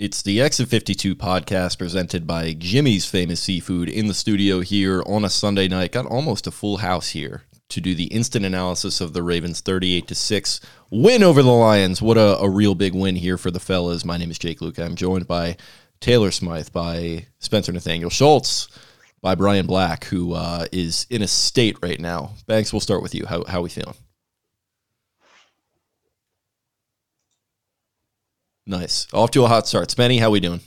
It's the Exit 52 podcast presented by Jimmy's Famous Seafood in the studio here on a Sunday night. Got almost a full house here to do the instant analysis of the Ravens 38 to 6 win over the Lions. What a, a real big win here for the fellas. My name is Jake Louque. I'm joined by Taylor Smyth, by Spencer Nathaniel Schultz, by Brian Black, who uh, is in a state right now. Banks, we'll start with you. How, how we feeling? Nice. Off to a hot start. Spenny, how we doing?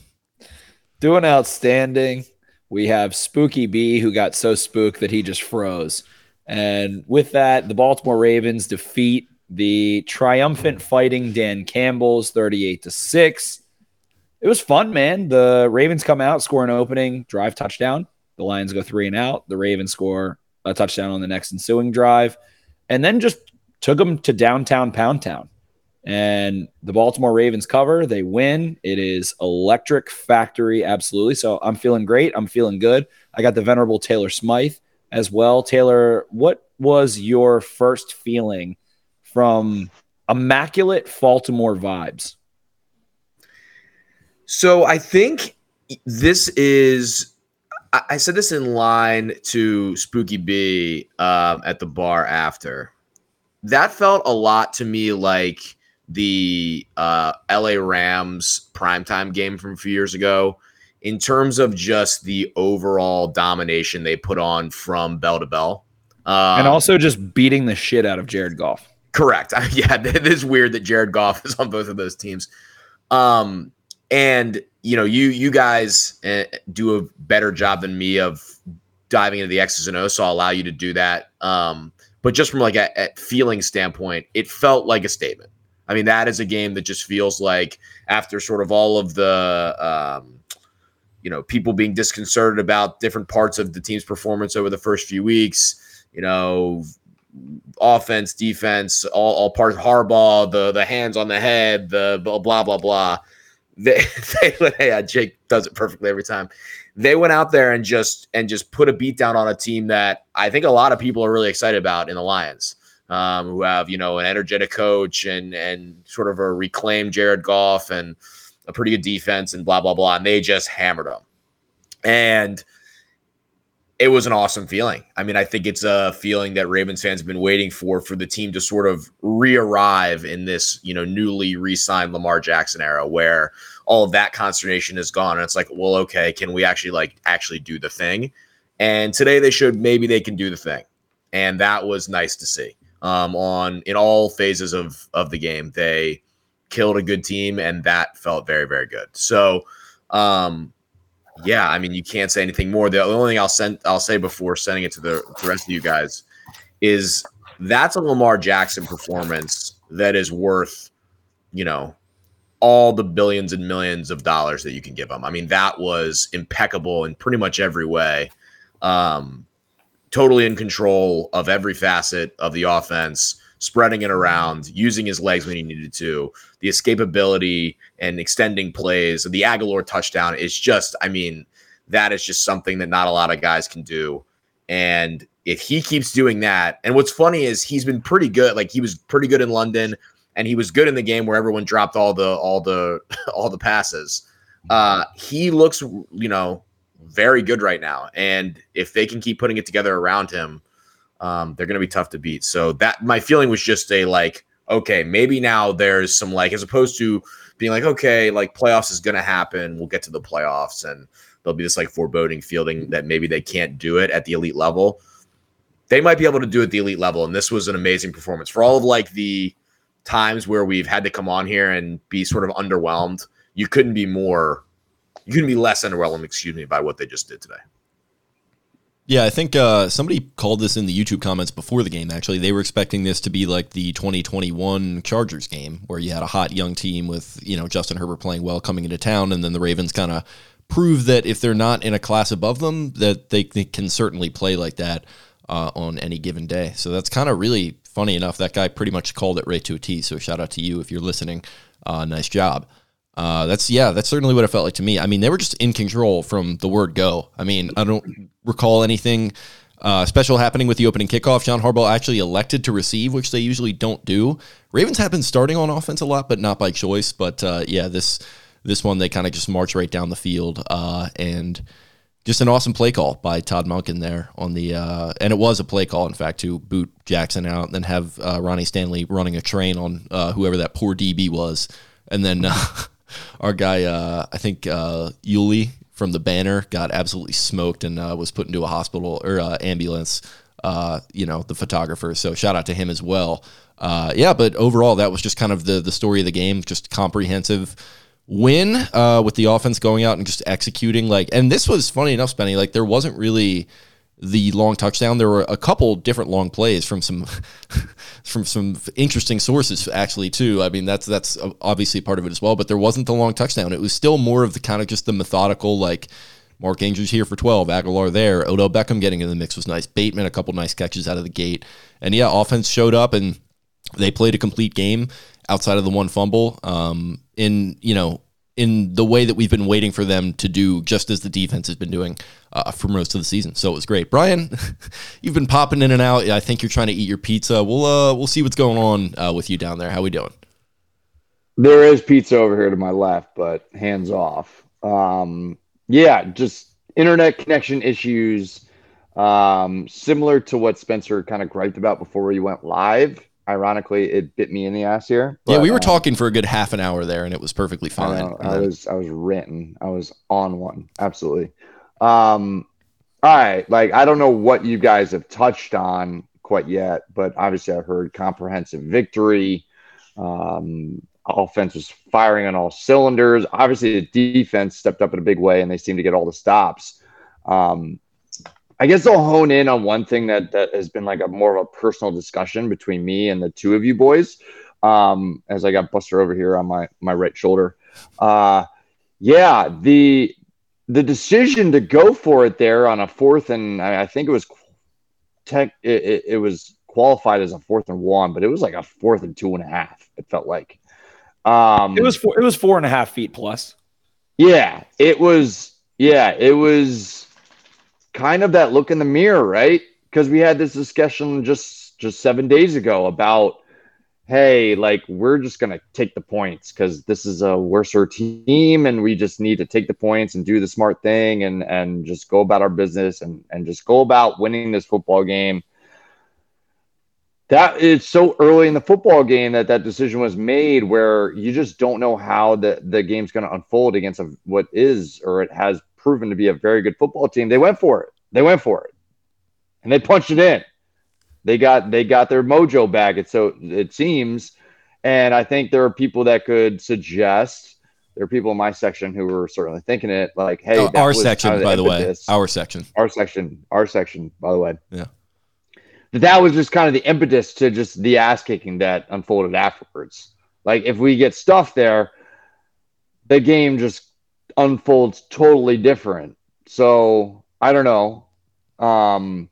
Doing outstanding. We have Spooky B, who got so spooked that he just froze. And with that, the Baltimore Ravens defeat the triumphant fighting Dan Campbell's 38 to 6. It was fun, man. The Ravens come out, score an opening, drive touchdown. The Lions go three and out. The Ravens score a touchdown on the next ensuing drive, and then just took them to downtown Pound Town and the Baltimore Ravens cover. They win. It is electric factory, absolutely. So I'm feeling great. I'm feeling good. I got the venerable Taylor Smyth as well. Taylor, what was your first feeling from immaculate Baltimore vibes? So I think this is. I said this in line to Spooky B um, at the bar after. That felt a lot to me like the uh, LA Rams primetime game from a few years ago in terms of just the overall domination they put on from bell to bell. Um, and also just beating the shit out of Jared Goff. Correct. yeah, it is weird that Jared Goff is on both of those teams. Um, and you know, you you guys uh, do a better job than me of diving into the X's and O's, so I'll allow you to do that. Um, but just from like a, a feeling standpoint, it felt like a statement. I mean, that is a game that just feels like after sort of all of the, um, you know, people being disconcerted about different parts of the team's performance over the first few weeks, you know, offense, defense, all, all parts, Harbaugh, the the hands on the head, the blah blah blah. They, they hey, Jake does it perfectly every time. They went out there and just and just put a beat down on a team that I think a lot of people are really excited about in the Lions um, who have you know an energetic coach and and sort of a reclaimed Jared Goff and a pretty good defense and blah blah blah, and they just hammered them, and it was an awesome feeling. I mean, I think it's a feeling that Ravens fans have been waiting for for the team to sort of re-arrive in this you know newly re-signed Lamar Jackson era where all of that consternation is gone, and it's like, well, okay, can we actually like actually do the thing? And today they showed maybe they can do the thing, and that was nice to see um, on in all phases of of the game. They killed a good team, and that felt very very good. So, um, yeah, I mean, you can't say anything more. The only thing I'll send I'll say before sending it to the, to the rest of you guys is that's a Lamar Jackson performance that is worth, you know, all the billions and millions of dollars that you can give him. I mean, that was impeccable in pretty much every way. Um, totally in control of every facet of the offense, spreading it around, using his legs when he needed to. The escapability and extending plays, the Agholor touchdown is just, I mean, that is just something that not a lot of guys can do. And if he keeps doing that, and what's funny is he's been pretty good. Like he was pretty good in London, and he was good in the game where everyone dropped all the all the all the passes. Uh, he looks, you know, very good right now. And if they can keep putting it together around him, um, they're going to be tough to beat. So that my feeling was just a like, okay, maybe now there's some like, as opposed to being like, okay, like playoffs is going to happen. We'll get to the playoffs and there'll be this like foreboding feeling that maybe they can't do it at the elite level. They might be able to do it at the elite level. And this was an amazing performance for all of like the times where we've had to come on here and be sort of underwhelmed. You couldn't be more you can be less underwhelmed, excuse me, by what they just did today. Yeah, I think uh, somebody called this in the YouTube comments before the game. Actually, they were expecting this to be like the 2021 Chargers game, where you had a hot young team with you know Justin Herbert playing well coming into town, and then the Ravens kind of prove that if they're not in a class above them, that they, they can certainly play like that uh, on any given day. So that's kind of really funny enough. That guy pretty much called it right to a T. So shout out to you if you're listening. Uh, nice job. Uh, that's yeah, that's certainly what it felt like to me. I mean, they were just in control from the word go. I mean, I don't recall anything uh, special happening with the opening kickoff. John Harbaugh actually elected to receive, which they usually don't do. Ravens have been starting on offense a lot, but not by choice. But uh, yeah, this this one they kind of just march right down the field uh, and just an awesome play call by Todd Monken there on the uh, and it was a play call in fact to boot Jackson out and then have uh, Ronnie Stanley running a train on uh, whoever that poor DB was and then uh, our guy uh, I think uh, Yuli from the banner got absolutely smoked and uh, was put into a hospital or uh, ambulance. Uh, you know the photographer, so shout out to him as well. Uh, yeah, but overall that was just kind of the the story of the game, just comprehensive win with the offense going out and just executing like and this was funny enough spenny like there wasn't really the long touchdown there were a couple different long plays from some from some interesting sources actually too. I mean that's that's obviously part of it as well but there wasn't the long touchdown. It was still more of the kind of just the methodical like mark andrews here for 12 Agholor there odell beckham getting in the mix was nice bateman a couple nice catches out of the gate. And yeah offense showed up and they played a complete game outside of the one fumble. Um, in you know in the way that we've been waiting for them to do, just as the defense has been doing uh, for most of the season. So it was great, Brian. you've been popping in and out. I think you're trying to eat your pizza. We'll uh, we'll see what's going on uh, with you down there. How we doing? There is pizza over here to my left, but hands off. Um, yeah, just internet connection issues, um, similar to what Spencer kind of griped about before we went live ironically, it bit me in the ass here. But, yeah, we were um, talking for a good half an hour there, and it was perfectly fine. I, I was I was written. I was on one. Absolutely. Um, all right. Like I don't know what you guys have touched on quite yet, but obviously I heard comprehensive victory. Um, offense was firing on all cylinders. Obviously, the defense stepped up in a big way, and they seemed to get all the stops. Um, I guess I'll hone in on one thing that that has been like a more of a personal discussion between me and the two of you boys. Um, as I got Buster over here on my my right shoulder. Uh, yeah, the the decision to go for it there on a fourth and I, think it was tech it, it, it, was qualified as a fourth and one, but it was like a fourth and two and a half. It felt like um, it was four, it was four and a half feet plus. Yeah, it was. Yeah, it was kind of that look in the mirror, right? Because we had this discussion just just seven days ago about, hey, like we're just gonna take the points because this is a worser team, and we just need to take the points and do the smart thing and and just go about our business and and just go about winning this football game. That is so early in the football game that that decision was made, where you just don't know how the the game's going to unfold against a, what is or it has proven to be a very good football team. They went for it. They went for it, and they punched it in. They got they got their mojo back. It so it seems, and I think there are people that could suggest. There are people in my section who were certainly thinking it like, "Hey, oh, our section, by the way, our section, our section, our section, by the way, yeah." That that was just kind of the impetus to just the ass kicking that unfolded afterwards. Like, if we get stuff there, the game just unfolds totally different. So I don't know. Um,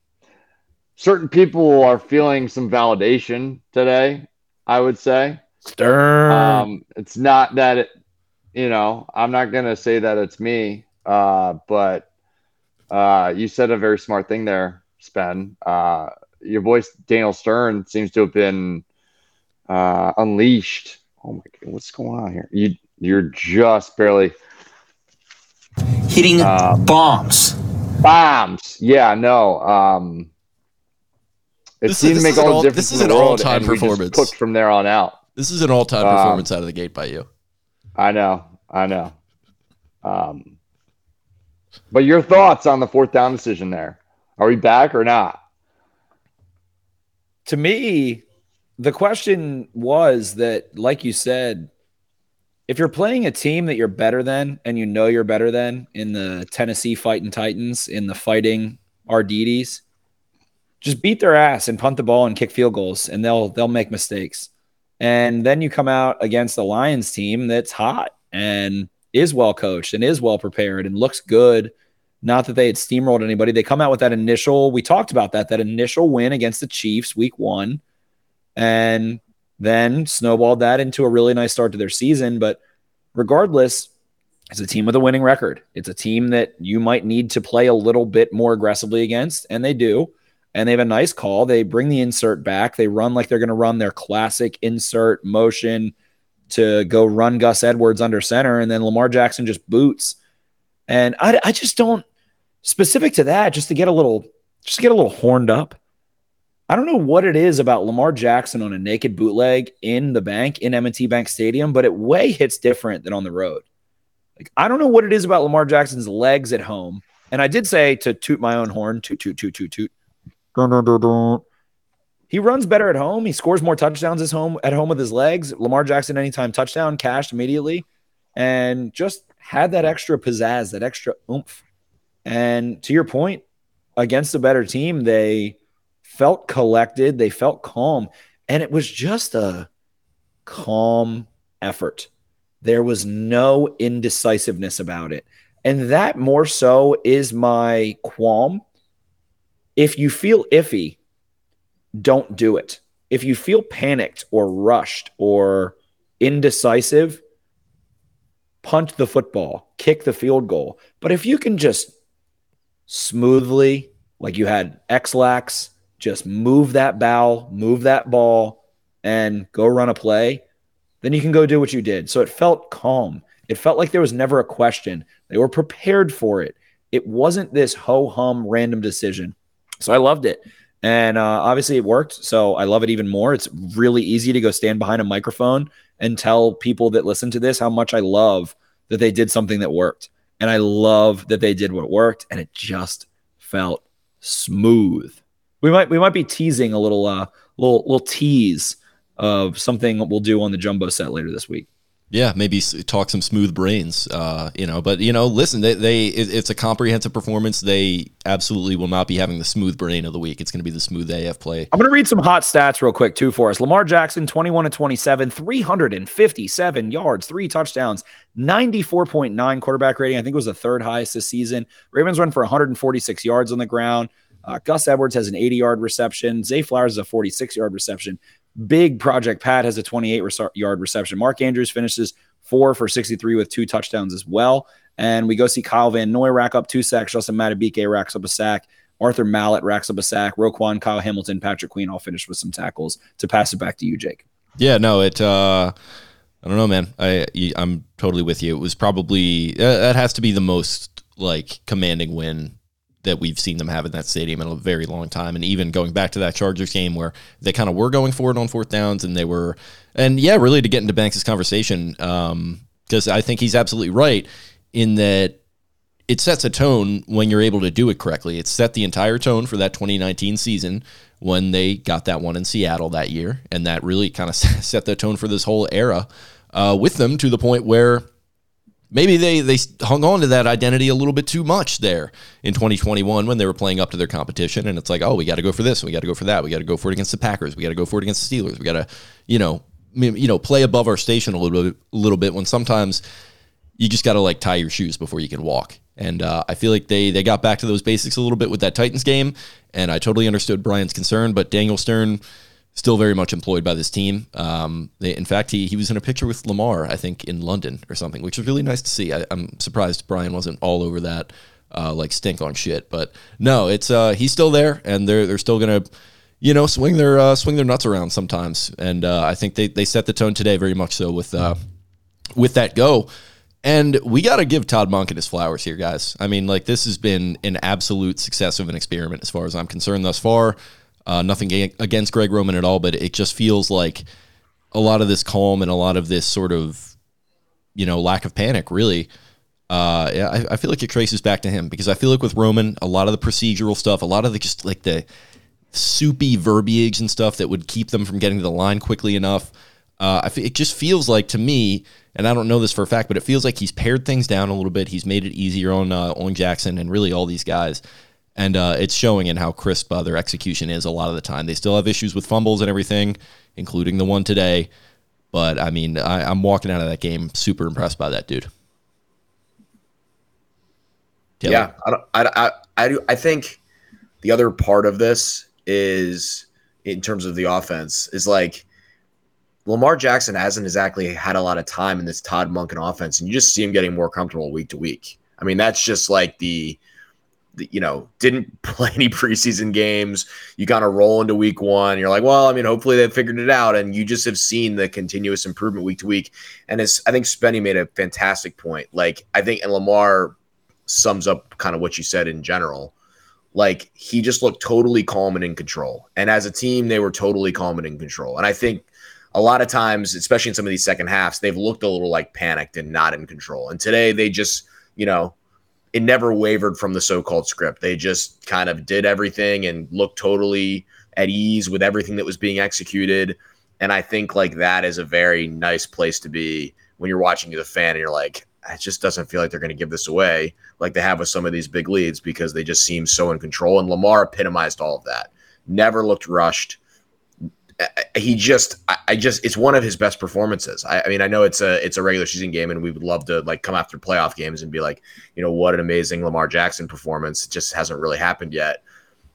certain people are feeling some validation today. I would say. Stern. Um, it's not that it, you know, I'm not gonna say that it's me. Uh, but uh, you said a very smart thing there, Spen. Uh, your voice, Daniel Stern, seems to have been uh, unleashed. Oh my god, what's going on here? You you're just barely hitting uh, bombs. Bombs. Yeah, no. Um, it this seemed is, to make all, the difference. This is an all-time performance. Cooked from there on out. This is an all-time um, performance out of the gate by you. I know. I know. Um, but your thoughts on the fourth down decision there? Are we back or not? To me, the question was that, like you said, if you're playing a team that you're better than and you know you're better than in the Tennessee fighting Titans, in the fighting Ardites, just beat their ass and punt the ball and kick field goals and they'll they'll make mistakes. And then you come out against the Lions team that's hot and is well coached and is well prepared and looks good. Not that they had steamrolled anybody. They come out with that initial, we talked about that, that initial win against the Chiefs week one. And then snowballed that into a really nice start to their season. But regardless, it's a team with a winning record. It's a team that you might need to play a little bit more aggressively against, and they do. And they have a nice call. They bring the insert back. They run like they're going to run their classic insert motion, to go run Gus Edwards under center, and then Lamar Jackson just boots. And I, I just don't specific to that, just to get a little, just get a little horned up. I don't know what it is about Lamar Jackson on a naked bootleg in the bank in M&T Bank Stadium, but it way hits different than on the road. Like I don't know what it is about Lamar Jackson's legs at home. And I did say to toot my own horn, toot toot toot toot toot. Dun, dun, dun, dun. He runs better at home. He scores more touchdowns at home at home with his legs. Lamar Jackson anytime touchdown cashed immediately and just had that extra pizzazz, that extra oomph. And to your point, against a better team, they felt collected, they felt calm, and it was just a calm effort. There was no indecisiveness about it. And that more so is my qualm. If you feel iffy, don't do it. If you feel panicked or rushed or indecisive, punt the football, kick the field goal. But if you can just smoothly, like you had Ex-Lax, just move that bow, move that ball, and go run a play, then you can go do what you did. So it felt calm. It felt like there was never a question. They were prepared for it. It wasn't this ho hum random decision. So I loved it. And uh, obviously it worked. So I love it even more. It's really easy to go stand behind a microphone and tell people that listen to this how much I love that they did something that worked. And I love that they did what worked and it just felt smooth. We might we might be teasing a little uh little little tease of something we'll do on the jumbo set later this week. Yeah, maybe talk some smooth brains, uh, you know. But you know, listen, they, they it, it's a comprehensive performance. They absolutely will not be having the smooth brain of the week. It's going to be the smooth AF play. I'm going to read some hot stats real quick too for us. Lamar Jackson, 21 to 27, 357 yards, three touchdowns, 94.9 quarterback rating. I think it was the third highest this season. Ravens run for 146 yards on the ground. Uh, Gus Edwards has an 80 yard reception. Zay Flowers is a 46 yard reception. Big Project Pat has a 28 yard reception. Mark Andrews finishes four for 63 with two touchdowns as well. And we go see Kyle Van Noy rack up two sacks. Justin Madubuike racks up a sack. Arthur Maulet racks up a sack. Roquan, Kyle Hamilton, Patrick Queen all finish with some tackles to pass it back to you, Jake. Yeah, no, it. uh I don't know, man. I I'm totally with you. It was probably that has to be the most like commanding win that we've seen them have in that stadium in a very long time. And even going back to that Chargers game where they kind of were going for it on fourth downs and they were, and yeah, really to get into Banks' conversation, because um, I think he's absolutely right in that it sets a tone when you're able to do it correctly. It set the entire tone for that 2019 season when they got that one in Seattle that year. And that really kind of set the tone for this whole era uh, with them to the point where maybe they they hung on to that identity a little bit too much there in 2021 when they were playing up to their competition. And it's like oh we got to go for this we got to go for that we got to go for it against the Packers we got to go for it against the Steelers we got to you know you know play above our station a little bit a little bit when sometimes you just got to like tie your shoes before you can walk. And uh, I feel like they they got back to those basics a little bit with that Titans game and I totally understood Brian's concern but Daniel Stern still very much employed by this team. Um, they, in fact, he he was in a picture with Lamar, I think, in London or something, which was really nice to see. I, am surprised Brian wasn't all over that, uh, like stink on shit. But no, it's uh, he's still there, and they're they're still gonna. You know, swing their uh, swing their nuts around sometimes, and uh, I think they, they set the tone today very much so with uh, with that go. And we got to give Todd Monken his flowers here, guys. I mean, like this has been an absolute success of an experiment as far as I'm concerned thus far. Uh, nothing against Greg Roman at all, but it just feels like a lot of this calm and a lot of this sort of, you know, lack of panic, really. Uh, I, I feel like it traces back to him because I feel like with Roman, a lot of the procedural stuff, a lot of the just like the soupy verbiage and stuff that would keep them from getting to the line quickly enough. Uh, it just feels like to me, and I don't know this for a fact, but it feels like he's pared things down a little bit. He's made it easier on uh, on Jackson and really all these guys and uh, it's showing in how crisp uh, their execution is a lot of the time. They still have issues with fumbles and everything, including the one today. But I mean, I, am walking out of that game super impressed by that dude. Taylor. Yeah, I, don't, I, I, I, do, I think the other part of this is in terms of the offense is like Lamar Jackson hasn't exactly had a lot of time in this Todd Monken offense, and you just see him getting more comfortable week to week. I mean, that's just like the you know, didn't play any preseason games. You kind of roll into week one. You're like, well, I mean, hopefully they figured it out. And you just have seen the continuous improvement week to week. And as I think Spenny made a fantastic point. Like, I think, and Lamar sums up kind of what you said in general. Like, he just looked totally calm and in control. And as a team, they were totally calm and in control. And I think a lot of times, especially in some of these second halves, they've looked a little like panicked and not in control. And today they just, you know, it never wavered from the so-called script. They just kind of did everything and looked totally at ease with everything that was being executed. And I think like that is a very nice place to be when you're watching the fan and you're like, it just doesn't feel like they're going to give this away like they have with some of these big leads because they just seem so in control. And Lamar epitomized all of that. Never looked rushed he just I just it's one of his best performances. I, I, mean, I know it's a it's a regular season game, and we would love to like come after playoff games and be like, you know, what an amazing Lamar Jackson performance. It just hasn't really happened yet.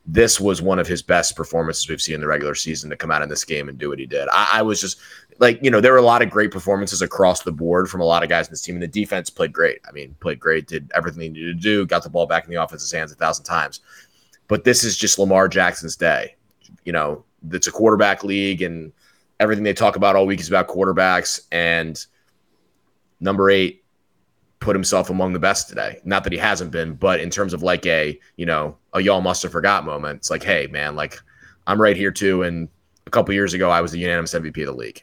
This was one of his best performances we've seen in the regular season to come out in this game and do what he did. I, I was just like, you know, there were a lot of great performances across the board from a lot of guys in this team, and the defense played great. I mean, played great, did everything they needed to do, got the ball back in the offense's hands a thousand times. But this is just Lamar Jackson's day. You know, it's a quarterback league and everything they talk about all week is about quarterbacks. And number eight put himself among the best today. Not that he hasn't been but in terms of like a you know a y'all must have forgot moment it's like hey man like i'm right here too. And a couple years ago i was the unanimous mvp of the league.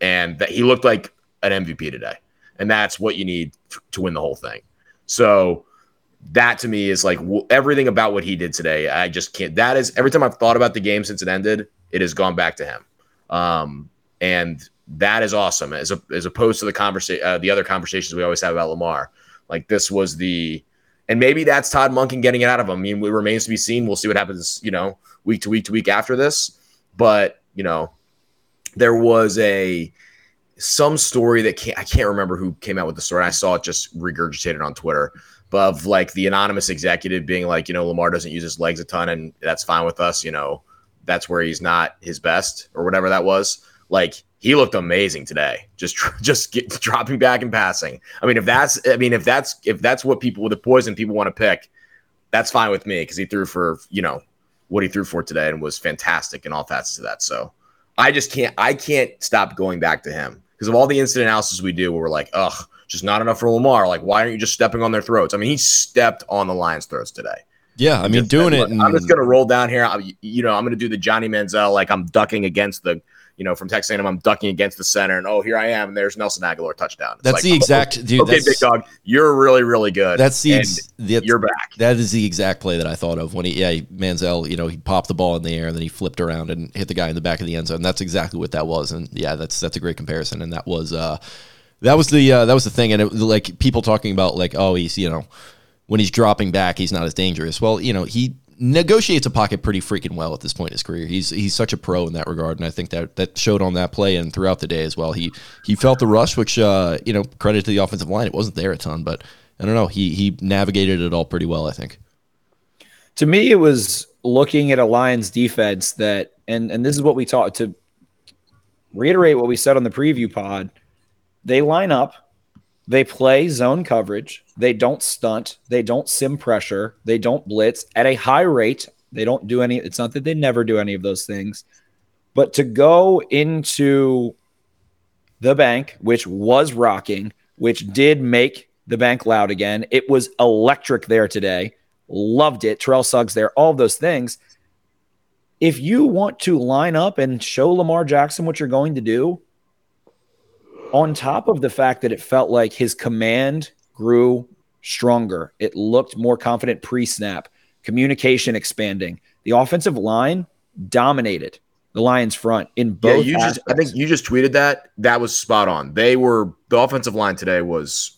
And that he looked like an mvp today. And that's what you need to win the whole thing. So that to me is like w- everything about what he did today. I just can't. That is every time I've thought about the game since it ended, it has gone back to him, um, and that is awesome. As a, as opposed to the conversation, uh, the other conversations we always have about Lamar. Like this was the, and maybe that's Todd Monken getting it out of him. I mean, it remains to be seen. We'll see what happens, you know, week to week to week after this. But you know, there was a some story that can't, I can't remember who came out with the story. I saw it just regurgitated on Twitter of like the anonymous executive being like, you know, Lamar doesn't use his legs a ton and that's fine with us. You know, that's where he's not his best or whatever that was. Like he looked amazing today, just just get, dropping back and passing. I mean, if that's, I mean, if that's if that's what people with the poison people want to pick, that's fine with me because he threw for you know what he threw for today and was fantastic in all facets of that. So I just can't I can't stop going back to him because of all the incident analysis we do where we're like, ugh just not enough for Lamar. Like, why aren't you just stepping on their throats? I mean, he stepped on the Lions' throats today. Yeah, I mean, just doing it. And, I'm just gonna roll down here. I, you know, I'm gonna do the Johnny Manziel, like I'm ducking against the, you know, from Texas A&M, I'm ducking against the center, and oh, here I am, and there's Nelson Agholor touchdown. It's that's like, the exact, oh, dude. Okay, big dog, you're really, really good. That's the, ex- the, you're back. That is the exact play that I thought of when he, yeah, Manziel, you know, he popped the ball in the air and then he flipped around and hit the guy in the back of the end zone. That's exactly what that was, and yeah, that's that's a great comparison, and that was. uh that was the uh, that was the thing, and it, like people talking about like, oh, he's you know, when he's dropping back, he's not as dangerous. Well, you know, he negotiates a pocket pretty freaking well at this point in his career. He's he's such a pro in that regard, and I think that that showed on that play and throughout the day as well. He he felt the rush, which uh, you know, credit to the offensive line. It wasn't there a ton, but I don't know. He he navigated it all pretty well. I think. To me, it was looking at a Lions defense that, and and this is what we talked to reiterate what we said on the preview pod they line up, they play zone coverage, they don't stunt, they don't sim pressure, they don't blitz at a high rate. They don't do any, it's not that they never do any of those things, but to go into the bank, which was rocking, which did make the bank loud again, it was electric there today. Loved it. Terrell Suggs there, all those things. If you want to line up and show Lamar Jackson what you're going to do, on top of the fact that it felt like his command grew stronger, it looked more confident pre snap, communication expanding. The offensive line dominated the Lions front in both. Yeah, you just I think you just tweeted that. That was spot on. They were the offensive line today was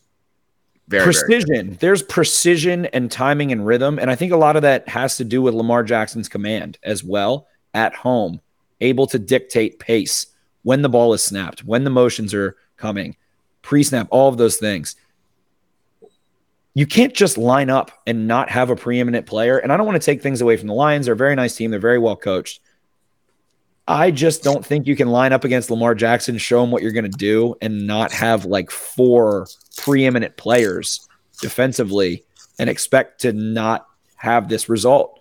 very precision. Very There's precision and timing and rhythm, and I think a lot of that has to do with Lamar Jackson's command as well at home, able to dictate pace when the ball is snapped, when the motions are coming, pre snap, all of those things. You can't just line up and not have a preeminent player. And I don't want to take things away from the Lions. They're a very nice team, they're very well coached. I just don't think you can line up against Lamar Jackson, show him what you're going to do, and not have like four preeminent players defensively and expect to not have this result.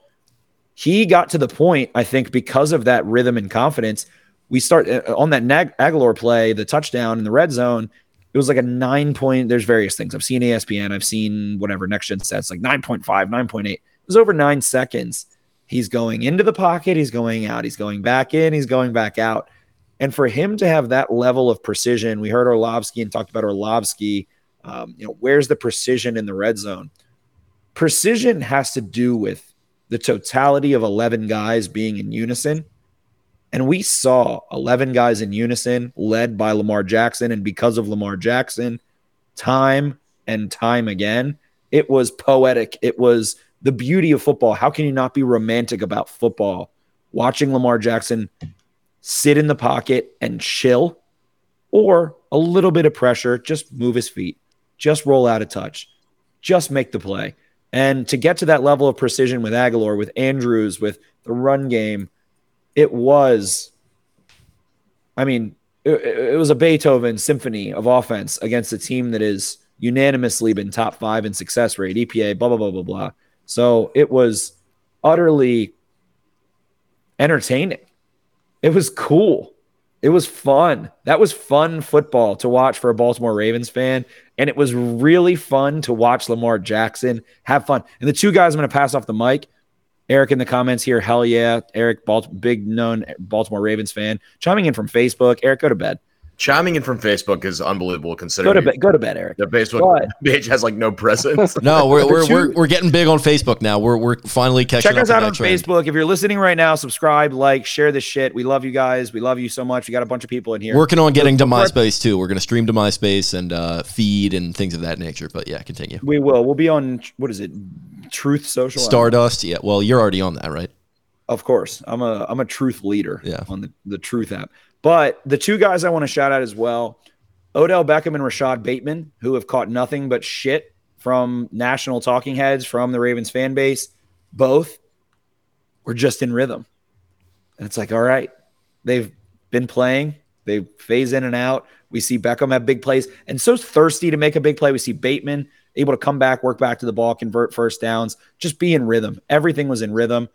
He got to the point, I think, because of that rhythm and confidence. We start uh, on that Nag- Agholor play, the touchdown in the red zone. It was like a nine point. There's various things. I've seen ESPN. I've seen whatever next gen stats, like 9.5, 9.8. It was over nine seconds. He's going into the pocket. He's going out. He's going back in. He's going back out. And for him to have that level of precision, we heard Orlovsky and talked about Orlovsky. Um, you know, where's the precision in the red zone? Precision has to do with the totality of 11 guys being in unison. And we saw 11 guys in unison led by Lamar Jackson. And because of Lamar Jackson, time and time again, it was poetic. It was the beauty of football. How can you not be romantic about football? Watching Lamar Jackson sit in the pocket and chill, or a little bit of pressure, just move his feet, just roll out a touch, just make the play. And to get to that level of precision with Agholor, with Andrews, with the run game, it was, I mean, it, it was a Beethoven symphony of offense against a team that has unanimously been top five in success rate, EPA, blah, blah, blah, blah, blah. So it was utterly entertaining. It was cool. It was fun. That was fun football to watch for a Baltimore Ravens fan. And it was really fun to watch Lamar Jackson have fun. And the two guys I'm going to pass off the mic Eric in the comments here. Hell yeah. Eric, Balt- big known Baltimore Ravens fan, chiming in from Facebook. Eric, go to bed. Chiming in from Facebook is unbelievable Go considering to bed. Go to bed, Eric. the Facebook But- page has like no presence. No, we're we're, two- we're we're getting big on Facebook now. We're we're finally catching up. Check us out on trend. Facebook. If you're listening right now, subscribe, like, share this shit. We love you guys. We love you so much. We got a bunch of people in here. Working on getting to MySpace too. We're going to stream to MySpace and uh, feed and things of that nature. But yeah, continue. we will. We'll be on what is it? Truth Social. Stardust. Yeah. Well, you're already on that, right? Of course. I'm a I'm a truth leader Yeah. on the, the truth app. But the two guys I want to shout out as well, Odell Beckham and Rashad Bateman, who have caught nothing but shit from national talking heads from the Ravens fan base, both were just in rhythm. And it's like, all right, they've been playing, they phase in and out. We see Beckham have big plays and so thirsty to make a big play. We see Bateman able to come back, work back to the ball, convert first downs, just be in rhythm. Everything was in rhythm.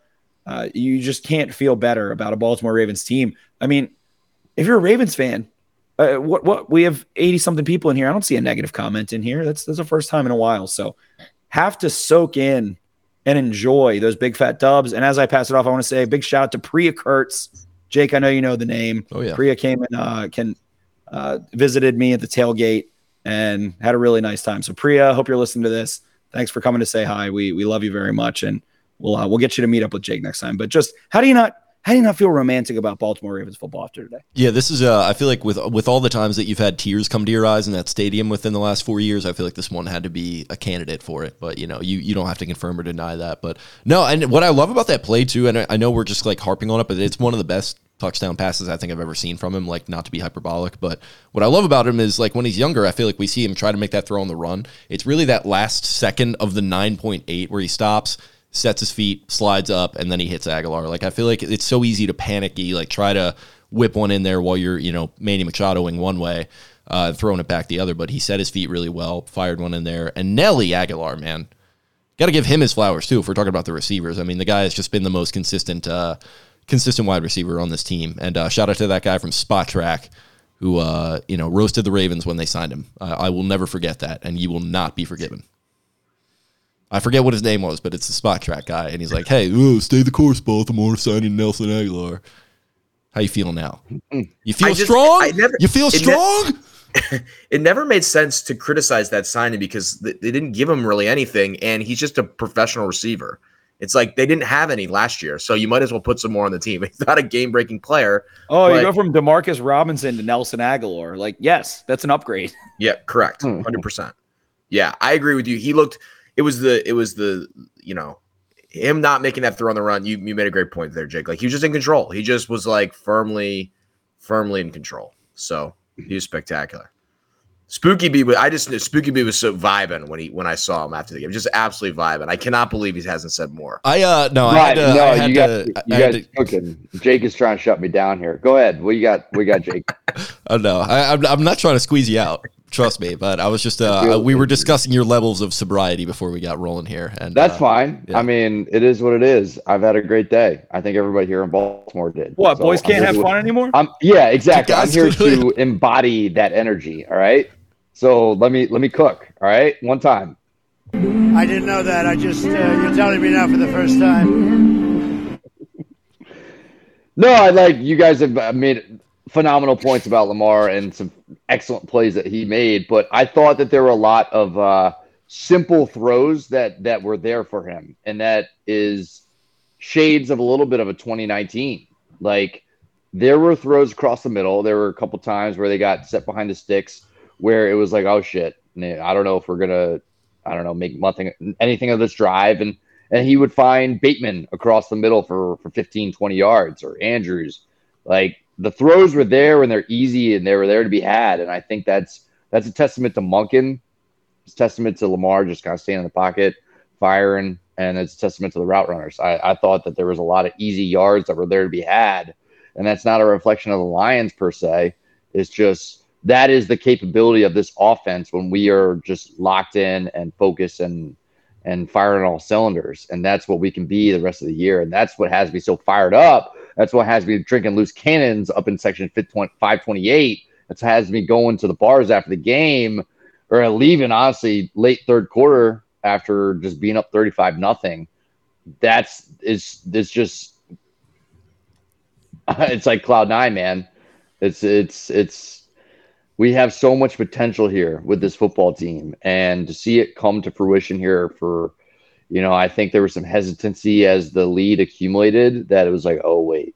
Uh, you just can't feel better about a Baltimore Ravens team. I mean, if you're a Ravens fan, uh, what what we have 80 something people in here. I don't see a negative comment in here. That's that's the first time in a while. So have to soak in and enjoy those big fat dubs. And as I pass it off, I want to say a big shout out to Priya Kurtz. Jake, I know you know the name. Oh yeah. Priya came and uh, can uh, visited me at the tailgate and had a really nice time. So Priya, hope you're listening to this. Thanks for coming to say hi. We we love you very much, and we'll uh, we'll get you to meet up with Jake next time. But just how do you not how do you not feel romantic about Baltimore Ravens football after today? Yeah, this is. Uh, I feel like with with all the times that you've had tears come to your eyes in that stadium within the last four years, I feel like this one had to be a candidate for it. But you know, you you don't have to confirm or deny that. But no, and what I love about that play too, and I, I know we're just like harping on it, but it's one of the best touchdown passes I think I've ever seen from him. Like not to be hyperbolic, but what I love about him is like when he's younger, I feel like we see him try to make that throw on the run. It's really that last second of the nine point eight where he stops sets his feet, slides up, and then he hits Agholor. Like I feel like it's so easy to panicky, like try to whip one in there while you're, you know, Manny Machadoing one way, uh, throwing it back the other. But he set his feet really well, fired one in there. And Nelly Agholor, man, got to give him his flowers too. If we're talking about the receivers, I mean, the guy has just been the most consistent, uh, consistent wide receiver on this team. And uh, shout out to that guy from Spotrac. Who uh, you know roasted the Ravens when they signed him? Uh, I will never forget that, and you will not be forgiven. I forget what his name was, but it's the Spotrac guy, and he's like, "Hey, ooh, stay the course, Baltimore, signing Nelson Agholor." How you feel now? You feel just- strong? Never- you feel it ne- strong? it never made sense to criticize that signing because th- they didn't give him really anything, and he's just a professional receiver. It's like they didn't have any last year, so you might as well put some more on the team. He's not a game breaking player. Oh, you go from Demarcus Robinson to Nelson Agholor. Like, yes, that's an upgrade. Yeah, correct, Hmm. hundred percent. Yeah, I agree with you. He looked. It was the. It was the. You know, him not making that throw on the run. You you made a great point there, Jake. Like he was just in control. He just was like firmly, firmly in control. So he was spectacular. Spooky B, but I just Spooky B was so vibing when he when I saw him after the game, just absolutely vibing. I cannot believe he hasn't said more. I uh no, I had to. no, I had you to, got I you got to- cooking. Jake is trying to shut me down here. Go ahead. We got we got Jake. oh no, I, I'm, I'm not trying to squeeze you out. Trust me. But I was just uh, we were discussing your levels of sobriety before we got rolling here, and That's uh, fine. yeah. I mean, it is what it is. I've had a great day. I think everybody here in Baltimore did. What So boys can't just have fun anymore? I'm yeah, exactly. I'm here to embody that energy. All right. So let me let me cook. All right, one time. I didn't know that. I just, uh, you're telling me now for the first time. No, I like you guys have uh, made phenomenal points about Lamar and some excellent plays that he made, but I thought that there were a lot of uh, simple throws that that were there for him, and that is shades of a little bit of a 2019. Like there were throws across the middle. There were a couple times where they got set behind the sticks where it was like, oh shit, I don't know if we're gonna, I don't know, make nothing anything of this drive and and he would find Bateman across the middle for, for 15, 20 yards or Andrews. Like the throws were there and they're easy and they were there to be had. And I think that's that's a testament to Monken. It's a testament to Lamar just kind of staying in the pocket, firing, and it's a testament to the route runners. I, I thought that there was a lot of easy yards that were there to be had. And that's not a reflection of the Lions per se. It's just that is the capability of this offense when we are just locked in and focused and and firing all cylinders. And that's what we can be the rest of the year. And that's what has me so fired up. That's what has me drinking loose cannons up in section 528. That's has me going to the bars after the game or leaving, honestly, late third quarter after just being up 35 nothing. That's is it's just it's like cloud nine, man. It's it's it's we have so much potential here with this football team and to see it come to fruition here for you know i think there was some hesitancy as the lead accumulated that it was like oh wait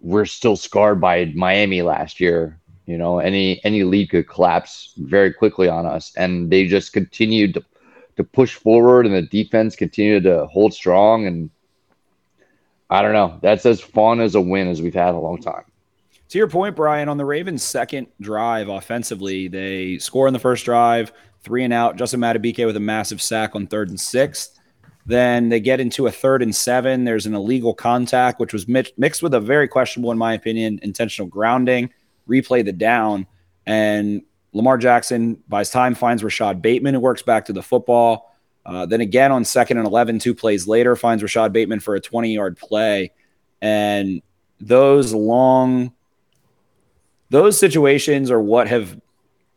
we're still scarred by miami last year. You know any any lead could collapse very quickly on us. And they just continued to, to push forward and the defense continued to hold strong. And i don't know. That's as fun as a win as we've had a long time To your point, Brian, on the Ravens' second drive offensively, they score in the first drive, three and out. Justin Madubuike with a massive sack on third and sixth. Then they get into a third and seven. There's an illegal contact, which was mi- mixed with a very questionable, in my opinion, intentional grounding. Replay the down, and Lamar Jackson buys time, finds Rashad Bateman, who works back to the football. Uh, then again on second and 11, two plays later, finds Rashad Bateman for a 20 yard play. And those long those situations are what have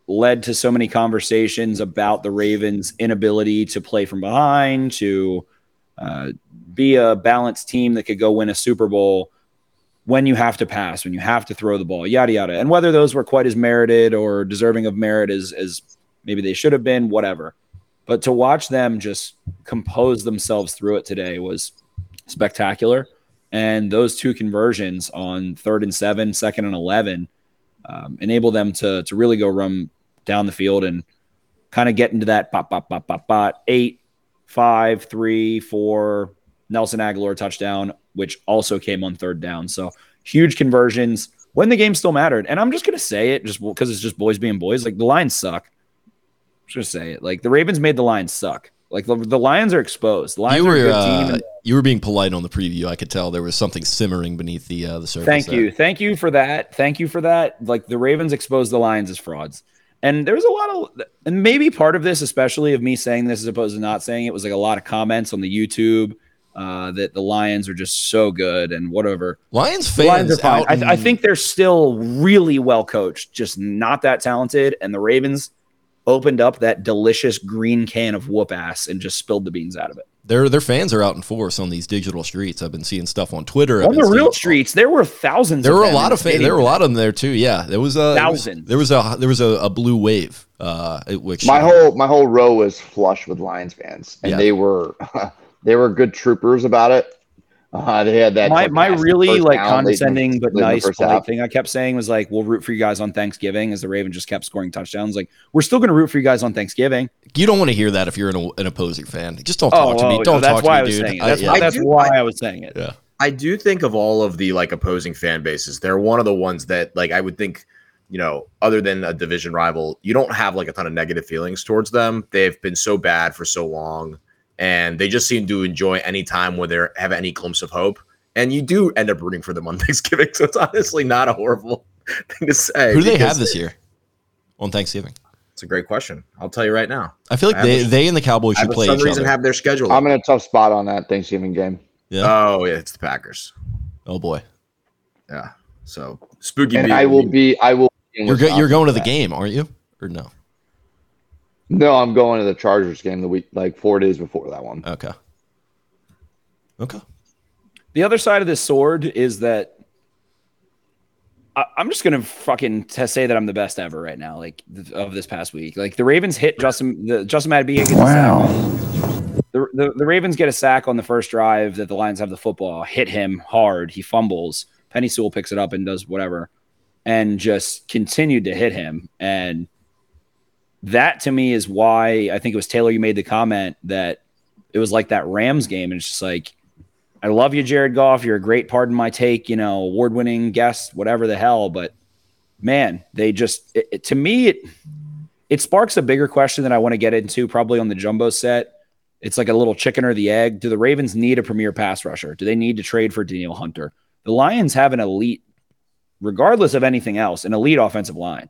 led to so many conversations about the Ravens' inability to play from behind, to uh, be a balanced team that could go win a Super Bowl when you have to pass, when you have to throw the ball, yada yada. And whether those were quite as merited or deserving of merit as as maybe they should have been, whatever. But to watch them just compose themselves through it today was spectacular. And those two conversions on third and seven, second and eleven um, enable them to to really go run down the field and kind of get into that bop bop bop bop bop eight five three four Nelson Agholor touchdown, which also came on third down. So huge conversions when the game still mattered. And I'm just gonna say it just because it's just boys being boys. Like the Lions suck. I'm just gonna say it. Like the Ravens made the Lions suck. Like the, the Lions are exposed. The Lions You are a were good uh, team. You were being polite on the preview. I could tell there was something simmering beneath the uh, the surface. Thank there. you. Thank you for that. Thank you for that. Like the Ravens exposed the Lions as frauds. And there was a lot of, and maybe part of this, especially of me saying this as opposed to not saying it, was like a lot of comments on the YouTube uh, that the Lions are just so good and whatever. Lions The Lions fans are fine. I, I think they're still really well coached, just not that talented. And the Ravens opened up that delicious green can of whoop ass and just spilled the beans out of it. Their their fans are out in force on these digital streets. I've been seeing stuff on Twitter. On the real streets, there were thousands. There of were a lot of the fans. There were a lot of them there too. Yeah, there was a thousand. was- There was a there was a, a blue wave. Uh, which My whole my whole row was flush with Lions fans, and Yeah. they were they were good troopers about it. Uh, they had that my, like, my really like down late in- condescending but late in the nice polite thing I kept saying was like, "We'll root for you guys on Thanksgiving." As the Raven just kept scoring touchdowns, like we're still going to root for you guys on Thanksgiving. you don't want to hear that if you're an, an opposing fan. Just don't talk to me. oh, Don't that's talk why I to me, was dude. saying it. I- That's, yeah. why, I that's do- why I- I was saying it. yeah. I do think of all of the like opposing fan bases, they're one of the ones that like I would think, you know, other than a division rival, you don't have like a ton of negative feelings towards them. They've been so bad for so long, and they just seem to enjoy any time where they have any glimpse of hope. And you do end up rooting for them on Thanksgiving, so it's honestly not a horrible thing to say. Who do they have this year? on Thanksgiving? It's a great question. I'll tell you right now. I feel like I they, a- they and the Cowboys I should for play some each reason other. have their schedule. I'm in a tough spot on that Thanksgiving game. yeah. oh yeah, it's the Packers. oh boy. Yeah. So spooky. And I will be. I will. be in You're go- you're going to the game, aren't you? Or no? No, I'm going to the Chargers game the week, like four days before that one. Okay. Okay. The other side of this sword is that I, I'm just gonna fucking t- say that I'm the best ever right now, like th- of this past week. Like the Ravens hit Justin, the Justin Madubuike gets a sack. The, the the Ravens get a sack on the first drive that the Lions have the football, hit him hard, he fumbles. Penei Sewell picks it up and does whatever, and just continued to hit him. And that to me is why I think it was Taylor. You made the comment that it was like that Rams game, and it's just like I love you, Jared Goff. You're a great, pardon my take, you know, award winning guest, whatever the hell. But man, they just, it, it- to me, it, it sparks a bigger question that I want to get into probably on the jumbo set. It's like a little chicken or the egg. Do the Ravens need a premier pass rusher? Do they need to trade for Danielle Hunter? The Lions have an elite, regardless of anything else, an elite offensive line.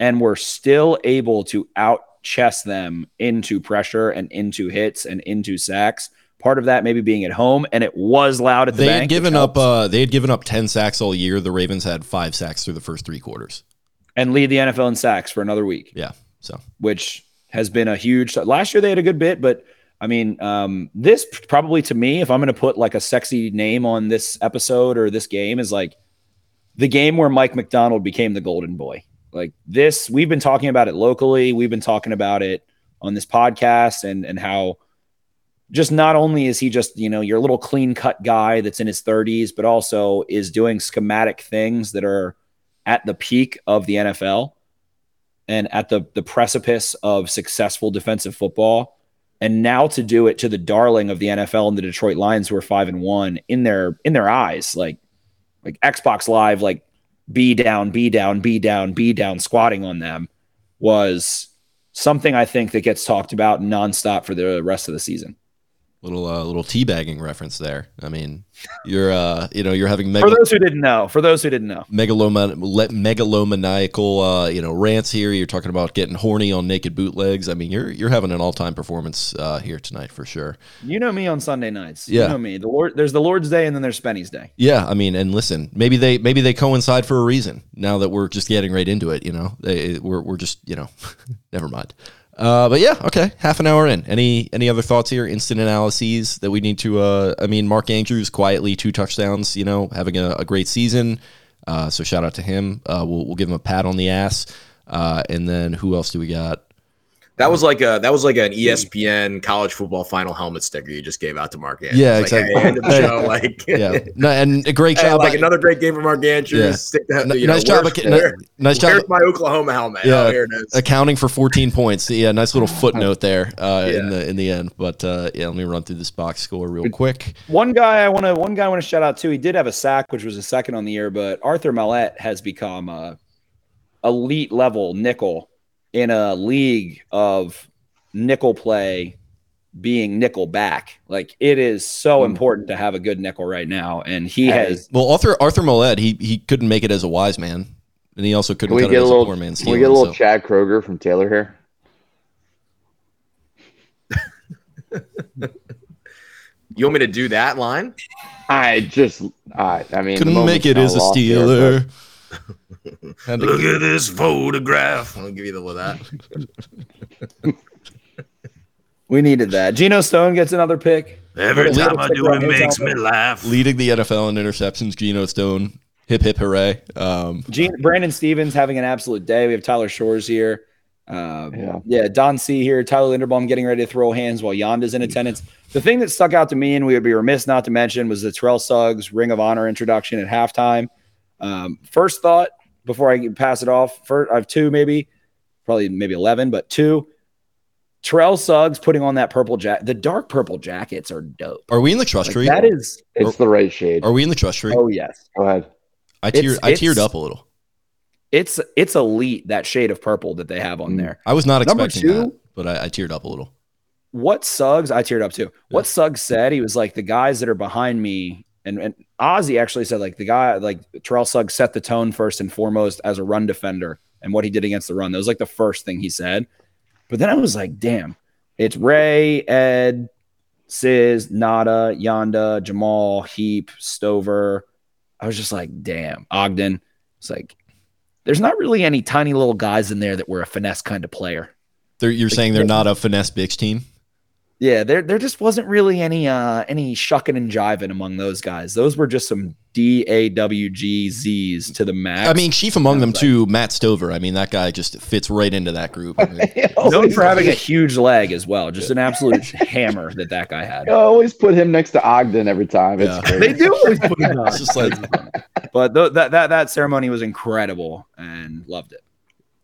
And we're still able to out chess them into pressure and into hits and into sacks. Part of that maybe being at home, and it was loud at the They bank. had given up uh they had given up 10 sacks all year. The Ravens had 5 sacks through the first 3 quarters. and lead the NFL in sacks for another week, Yeah. So, which has been a huge. Last year they had a good bit, but I mean, um, this probably to me, if I'm going to put like a sexy name on this episode or this game, is like the game where Mike Macdonald became the golden boy. Like this, we've been talking about it locally. We've been talking about it on this podcast, and and how just not only is he just you know your little clean cut guy that's in his 30s, but also is doing schematic things that are at the peak of the NFL and at the the precipice of successful defensive football and now to do it to the darling of the NFL and the Detroit Lions who are 5 and 1 in their in their eyes like like Xbox live like B down B down B down B down squatting on them was something I think that gets talked about nonstop for the rest of the season. Little uh, little teabagging reference there. I mean, you're uh you know, you're having For those who didn't know, for those who didn't know. megaloma, megalomaniacal uh, you know, rants here. You're talking about getting horny on naked bootlegs. I mean, you're you're having an all-time performance uh here tonight for sure. You know me on Sunday nights. Yeah. You know me. The Lord there's the Lord's Day and then there's Spenny's Day. Yeah, I mean, and listen, maybe they maybe they coincide for a reason. Now that we're just getting right into it, you know, they, we're we're just you know, never mind. Uh, but yeah, okay, half an hour in. Any any other thoughts here? Instant analyses that we need to. Uh, I mean, Mark Andrews quietly two touchdowns. You know, having a, a great season. Uh, so shout out to him. Uh, we'll we'll give him a pat on the ass. Uh, and then who else do we got? That was like a that was like an ESPN college football final helmet sticker you just gave out to Mark Andrews. Yeah, Like, hey, exactly. end of the show, like Yeah, no, and a great Hey, job. like another great game from Mark Andrews. Yeah. Stick that, N- you nice know, job. where's- ac- where- nice job. Where's my Oklahoma helmet? Yeah, oh, here it is. accounting for 14 points. Yeah, nice little footnote there uh, in the in the end. But uh, yeah, let me run through this box score real quick. One guy I want to one guy I want to shout out to. He did have a sack, which was a second on the year, but Arthur Maulet has become a elite level nickel in a league of nickel play being nickel back. Like it is so Hmm. important to have a good nickel right now, and he Hey. has. Well, Arthur Arthur Maulet, he he couldn't make it as a wise man, and he also couldn't we cut get it a as little? a poor man Can we get a little so- Chad Kroeger from Taylor here? You want me to do that line? I just, I, I mean, couldn't make it as a lost here, Steeler. Had to- Look at this photograph. I'll give you the with that. We needed that. Geno Stone gets another pick. Every time I do it his makes me laugh. leading the NFL in interceptions, Geno Stone. Hip hip hooray! Um, Gene, Brandon Stephens having an absolute day. We have Tyler Shores here. Uh, Yeah. yeah, Don C here. Tyler Linderbaum getting ready to throw hands while Yanda's in attendance. The thing that stuck out to me, and we would be remiss not to mention, was the Terrell Suggs Ring of Honor introduction at halftime. Um, first thought before I pass it off, first, I have two, maybe, probably maybe 11, but two. Terrell Suggs putting on that purple jacket. The dark purple jackets are dope. are we in the trust Like, tree? that is, It's the right shade. Are we in the trust tree? oh, yes. Go ahead. I teared. I teared up a little. It's it's elite that shade of purple that they have on Mm. there. I was not Number expecting two- that, but I, I teared up a little. what Suggs, I teared up too. What Suggs said, he was like, the guys that are behind me, and, and Ozzie actually said, like, the guy, like Terrell Suggs set the tone first and foremost as a run defender and what he did against the run. That was like the first thing he said. But then I was like, damn, it's Ray, Ed, Sis, Ngata, Yanda, Jamal, Heap, Stover. I was just like, damn, Ogden. It's like, there's not really any tiny little guys in there that were a finesse kind of player. They're, you're saying they're not a finesse bitch team? Yeah, there there just wasn't really any uh any shucking and jiving among those guys. Those were just some D A W G Z's to the max. I mean, chief among them too, Matt Stover. I mean, that guy just fits right into that group. I mean, known for having a huge leg as well, just an absolute hammer that that guy had. I always put him next to Ogden every time. It's Yeah. great. They do always put him on. it's just like, But th- that that that ceremony was incredible and loved it.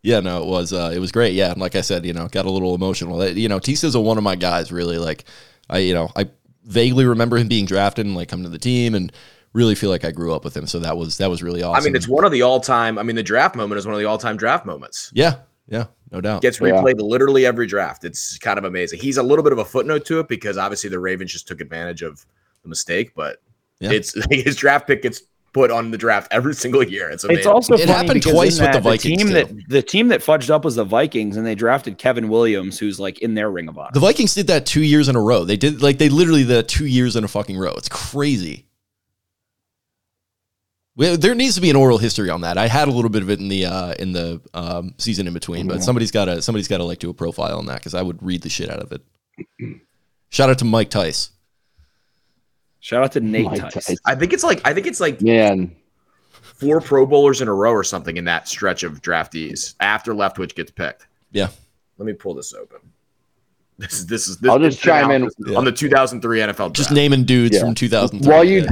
Yeah, no, it was uh, it was great. Yeah, and like I said, you know, got a little emotional. You know, Tisa's a one of my guys. Really, like I, you know, I vaguely remember him being drafted and like coming to the team, and really feel like I grew up with him. So that was that was really awesome. I mean, it's one of the all-time. I mean, the draft moment is one of the all-time draft moments. yeah, yeah, no doubt. Gets Yeah. replayed literally every draft. It's kind of amazing. He's a little bit of a footnote to it because obviously the Ravens just took advantage of the mistake, but Yeah. it's his draft pick gets put on the draft every single year. It's amazing. It's also It funny happened twice in with the that, Vikings, team too. that the team that fudged up was the Vikings, and they drafted Kevin Williams, who's like in their ring of honor. The Vikings did that two years in a row. They did like they literally did that two years in a fucking row. It's crazy. Well, there needs to be an oral history on that. I had a little bit of it in the uh, in the um, season in between, but somebody's got to somebody's got to like do a profile on that because I would read the shit out of it. Shout out to Mike Tice. Shout out to Nate Mike Tice. Tyson. I think it's like I think it's like Man, four Pro Bowlers in a row or something in that stretch of draftees after Leftwich gets picked. Yeah, Let me pull this open. This is this is. This I'll just chime in. on the 2003 NFL draft. just naming dudes Yeah. from 2003. While you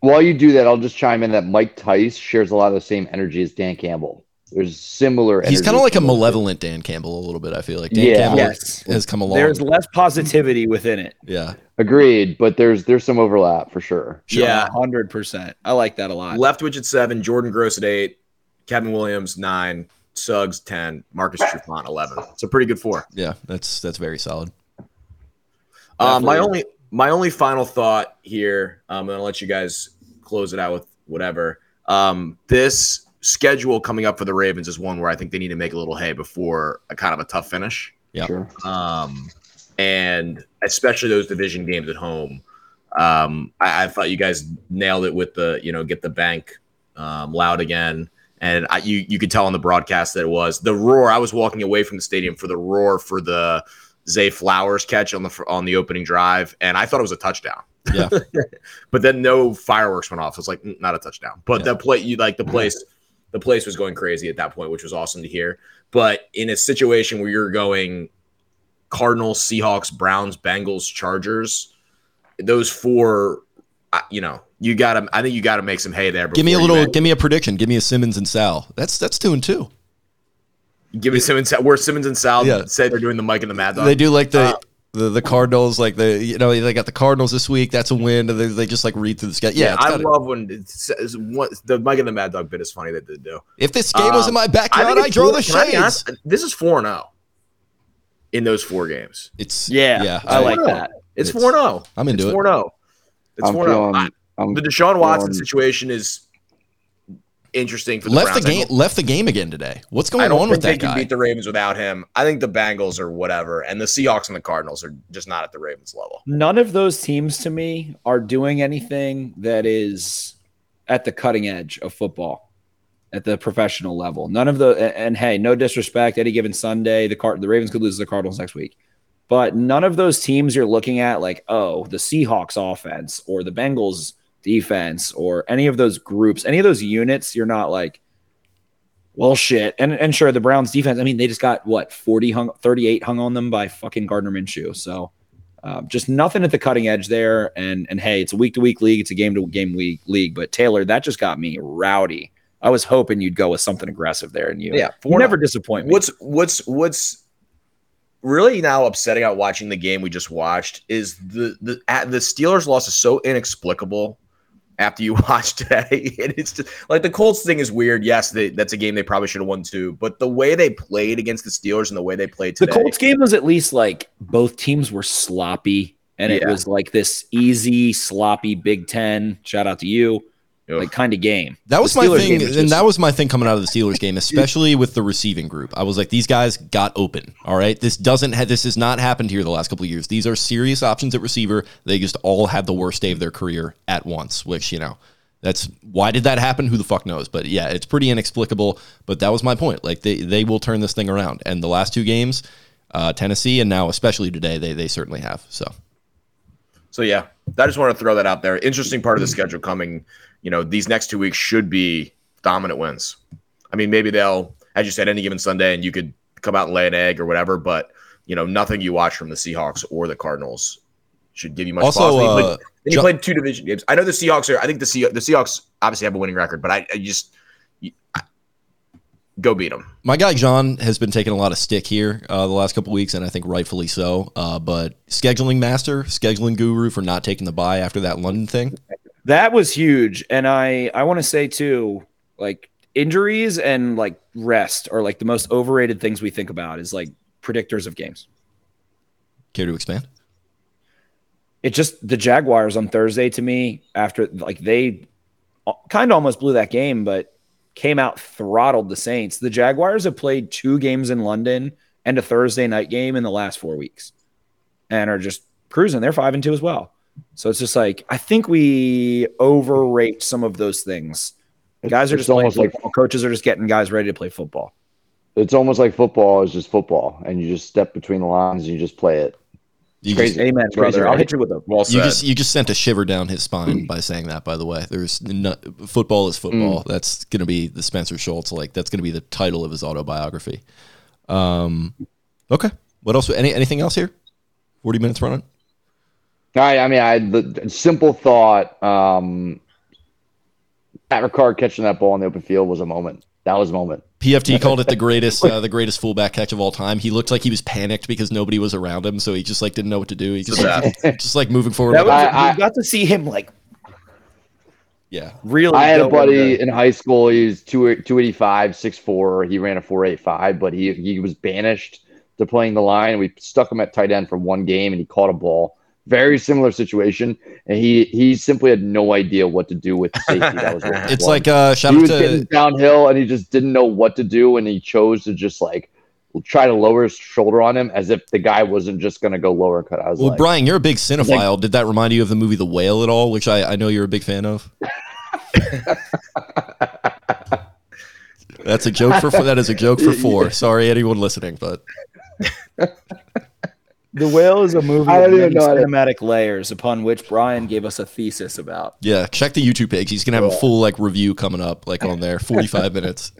while you do that, I'll just chime in that Mike Tice shares a lot of the same energy as Dan Campbell. There's similar. He's kind of like a malevolent Dan Campbell a little bit. I feel like Dan Yeah. Campbell Yes. has come along. There's less positivity within it. yeah, Agreed, but there's there's some overlap for sure. Yeah. hundred percent. I like that a lot. Leftwich at seven, Jordan Gross at eight, Kevin Williams nine, Suggs ten, Marcus Trufant eleven. It's a pretty good four. yeah, that's that's very solid. Uh, my only my only final thought here, um, and I'll let you guys close it out with whatever. Um, this schedule coming up for the Ravens is one where I think they need to make a little hay before a kind of a tough finish. Yeah. Sure. um, and especially those division games at home. Um, I, I thought you guys nailed it with the you know get the bank um, loud again, and I, you you could tell on the broadcast that it was the roar. I was walking away from the stadium for the roar for the Zay Flowers catch on the on the opening drive, and I thought it was a touchdown. Yeah. but then no fireworks went off. So it's like mm, not a touchdown. But Yeah. the play, you like the place, the place was going crazy at that point, which was awesome to hear. But in a situation where you're going Cardinals, Seahawks, Browns, Bengals, Chargers, those four, you know, you got to. I think you got to make some hay there. Give me a little. Give me a prediction. Give me a Simmons and Sal. That's that's two and two. give me Simmons. Where Simmons and Sal Yeah. say they're doing the Mike and the Mad Dog. They do like the, Uh, the the Cardinals, like the you know they got the Cardinals this week. That's a win. And they, they just like read through the schedule. Yeah, Yeah, I gotta- love when it says what the Mike and the Mad Dog bit is funny that they do. if this game was in my um, backyard, think I, it's draw the can shades. honest? This is four and zero in those four games. It's Yeah, yeah. I like that. It's It's- four and zero. I'm into it's it. Four and zero. It's I'm four and zero. The Deshaun Watson feeling- situation is interesting for the left the Browns. game. I Left the game again today. What's going on with that guy? I don't on think with they that can beat the Ravens without him. I think the Bengals are whatever, and the Seahawks and the Cardinals are just not at the Ravens level. None of those teams to me are doing anything that is at the cutting edge of football at the professional level. None of the and, and hey, no disrespect, any given Sunday, the Card the Ravens could lose to the Cardinals next week. But none of those teams you're looking at like, oh, the Seahawks offense or the Bengals defense or any of those groups, any of those units, you're not like, well, shit. And and sure, the Browns defense, I mean, they just got what 40 hung 38 hung on them by fucking Gardner Minshew. So um, just nothing at the cutting edge there. And and hey, it's a week to week league. It's a game to game week league. But Taylor, that just got me rowdy. I was hoping you'd go with something aggressive there, and you, Yeah, you never disappoint me. What's what's what's really now upsetting about watching the game we just watched is the the at- the Steelers loss is so inexplicable after you watch today. And it's just like the Colts thing is weird. Yes, they, that's a game they probably should have won too. But the way they played against the Steelers and the way they played today, the Colts game was at least like both teams were sloppy, and it was like this easy, sloppy Big Ten. Shout out to you. Ugh. like kind of game. That was my thing, game is and that was my thing coming out of the Steelers game, especially with the receiving group. I was like, these guys got open. All right, this doesn't have this has not happened here the last couple of years. These are serious options at receiver. They just all had the worst day of their career at once, which you know, that's why did that happen? Who the fuck knows? But yeah, it's pretty inexplicable. But that was my point. Like they they will turn this thing around, and the last two games, uh, Tennessee, and now especially today, they they certainly have. So So yeah, I just want to throw that out there. Interesting part of the schedule coming. You know, these next two weeks should be dominant wins. I mean, maybe they'll, as you said, any given Sunday, and you could come out and lay an egg or whatever. But you know, nothing you watch from the Seahawks or the Cardinals should give you much Also, pause. Uh, played, then you Ju- played two division games. I know the Seahawks are. I think the Sea, the Seahawks obviously have a winning record, but I, I just I, go beat them. My guy John has been taking a lot of stick here uh, the last couple weeks, and I think rightfully so. Uh, but scheduling master, scheduling guru for not taking the buy after that London thing. That was huge. And I I want to say too, like injuries and like rest are like the most overrated things we think about is like predictors of games. Care to expand? It just the Jaguars on Thursday to me after like they uh, kind of almost blew that game, but came out throttled the Saints. The Jaguars have played two games in London and a Thursday night game in the last four weeks, and are just cruising. They're five and two as well. So it's just like I think we overrate some of those things. Guys are just almost like- Coaches are just getting guys ready to play football. It's almost like football is just football, and you just step between the lines and you just play it. You Crazy. just, Amen, It's crazy, brother. I'll hit you with a Well you just you just sent a shiver down his spine by saying that. By the way, there's no, football is football. That's going to be the Spencer Schultz. Like that's going to be the title of his autobiography. Um, okay. What else? Any anything else here? Forty minutes running. I, I mean, I the simple thought. Um, Pat Ricard catching that ball in the open field was a moment. That was a moment. PFT called it the greatest uh, the greatest fullback catch of all time. He looked like he was panicked because nobody was around him, so he just like didn't know what to do. He just like, just like moving forward. That was, I- I- got to see him like yeah, really. I had a buddy over. in high school. He was two two eighty five, six four. He ran a four eight five, but he he was banished to playing the line. We stuck him at tight end for one game, and he caught a ball. Very similar situation, and he he simply had no idea what to do with the safety. That was it's was. like uh, shout he out was getting downhill, and he just didn't know what to do, and he chose to just like try to lower his shoulder on him as if the guy wasn't just going to go lower cut out his well, leg. Brian. You're a big cinephile. Did that remind you of the movie The Whale at all? Which I, I know you're a big fan of. That's a joke for that is a joke for four. Sorry, anyone listening, but The Whale is a movie I don't even many know how to- cinematic layers upon which Brian gave us a thesis about. yeah, check the YouTube page. He's gonna have a full like review coming up, like on there, 45 minutes.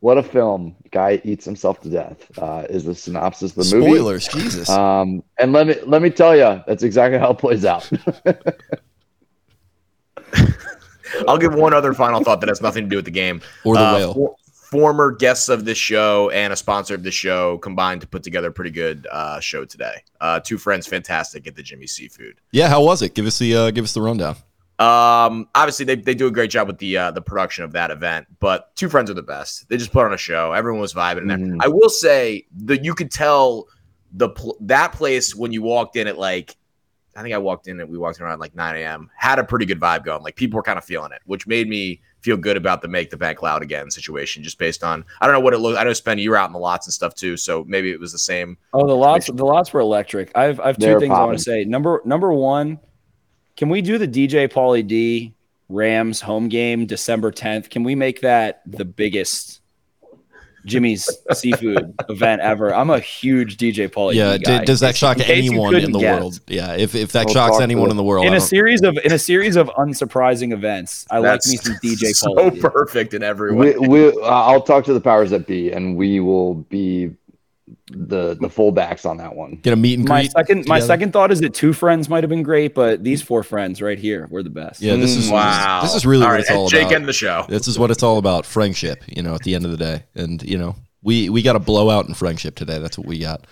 What a film! Guy eats himself to death. Uh, is the synopsis of the movie? Spoilers, Jesus. Um, and let me let me tell you, that's exactly how it plays out. I'll give one other final thought that has nothing to do with the game. or the Uh, whale. for- former guests of this show and a sponsor of the show combined to put together a pretty good uh, show today. Uh, two friends, fantastic at the Jimmy Seafood. Yeah, how was it? Give us the uh, give us the rundown. Um, obviously they, they do a great job with the uh, the production of that event, but two friends are the best. They just put on a show. Everyone was vibing. Mhm. I will say that you could tell the pl- that place when you walked in at like I think I walked in and we walked in around like 9 a.m. had a pretty good vibe going. Like people were kind of feeling it, which made me feel good about the make the bank loud again situation. Just based on I don't know what it looked. I know Spenny, you were out in the lots and stuff too, so maybe it was the same. Oh, the lots the lots were electric. I've I've two They're things I want to say. Number number one, can we do the DJ Pauly D Rams home game December 10th? Can we make that the biggest Jimmy's seafood event ever? I'm a huge DJ Pauly yeah, D guy. d- does that shock In anyone in the guess. world? Yeah, if if that We'll shocks anyone in the world, In a series of in a series of unsurprising events, I like me some DJ so Pauly D. perfect in every way. we, we, uh, I'll talk to the powers that be, and we will be the the fullbacks on that one. get a meet and My greet. second my second thought is that two friends might have been great, but these four friends right here were the best. Yeah, this is wow, this is really all what right, it's all and Jake about. end the show. This is what it's all about. Friendship, you know, at the end of the day. And, you know, we, we got a blowout in friendship today. That's what we got.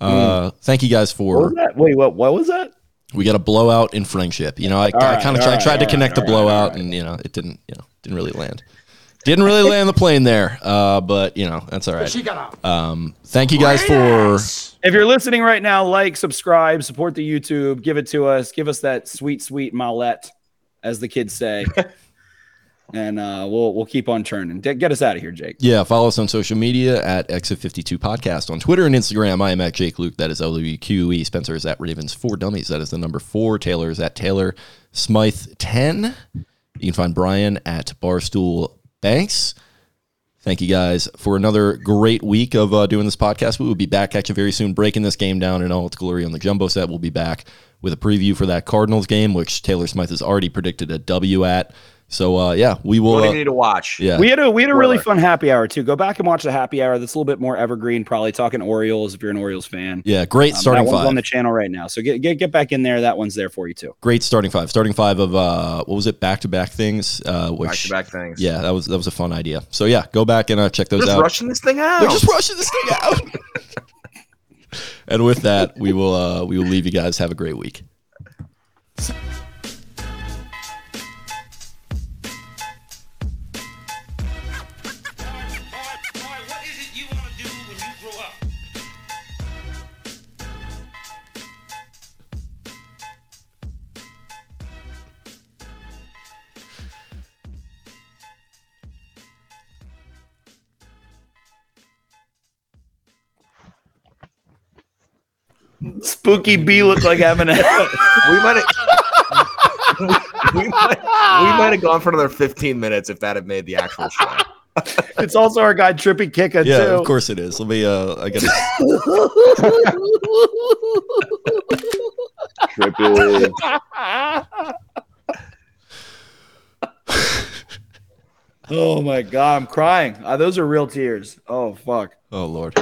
Uh, thank you guys What for was that? Wait, what what was that? we got a blowout in friendship. You know, I, I right, kind of all I right, tried to connect right, the blowout all right. and, you know, it didn't, you know, didn't really land. Didn't really land the plane there. Uh, but, you know, that's all right. She got up. Um, thank you guys for If you're listening right now, like, subscribe, support the YouTube, give it to us, give us that sweet, sweet mallette, as the kids say. and uh, we'll we'll keep on churning. Get, get us out of here, Jake. Yeah, follow us on social media at Exit52 Podcast on Twitter and Instagram. I am at Jake Louque. That is L U Q E. Spencer is at Ravens Four Dummies. That is the number four. Taylor is at Taylor Smyth 10. You can find Brian at Barstool Banks. Thank you guys for another great week of uh, doing this podcast. We will be back at you very soon, breaking this game down in all its glory on the jumbo set. We'll be back with a preview for that Cardinals game, which Taylor Smyth has already predicted a W at. So uh, yeah, we will. What do Uh, you need to watch? yeah, We had a we had a really fun happy hour too. Go back and watch the happy hour. That's a little bit more evergreen. Probably talking Orioles if you're an Orioles fan. yeah, great Um, starting that one's five. on the channel right now. So get, get get back in there. That one's there for you too. great starting five. Starting five of uh, what was it? Back to back things. Uh, which Back to back things. yeah, that was that was a fun idea. So yeah, go back and uh, check those Just out. rushing this thing out. They're just rushing this thing out. and with that, we will uh, we will leave you guys. Have a great week. Spooky B looked like Eminem. we might have we might, we might have gone for another 15 minutes if that had made the actual show. it's also our guy Trippy Kicka Yeah, too. of course it is. Let me. Uh, I gotta. Trippy. Oh my god, I'm crying. Uh, those are real tears. Oh fuck. Oh lord.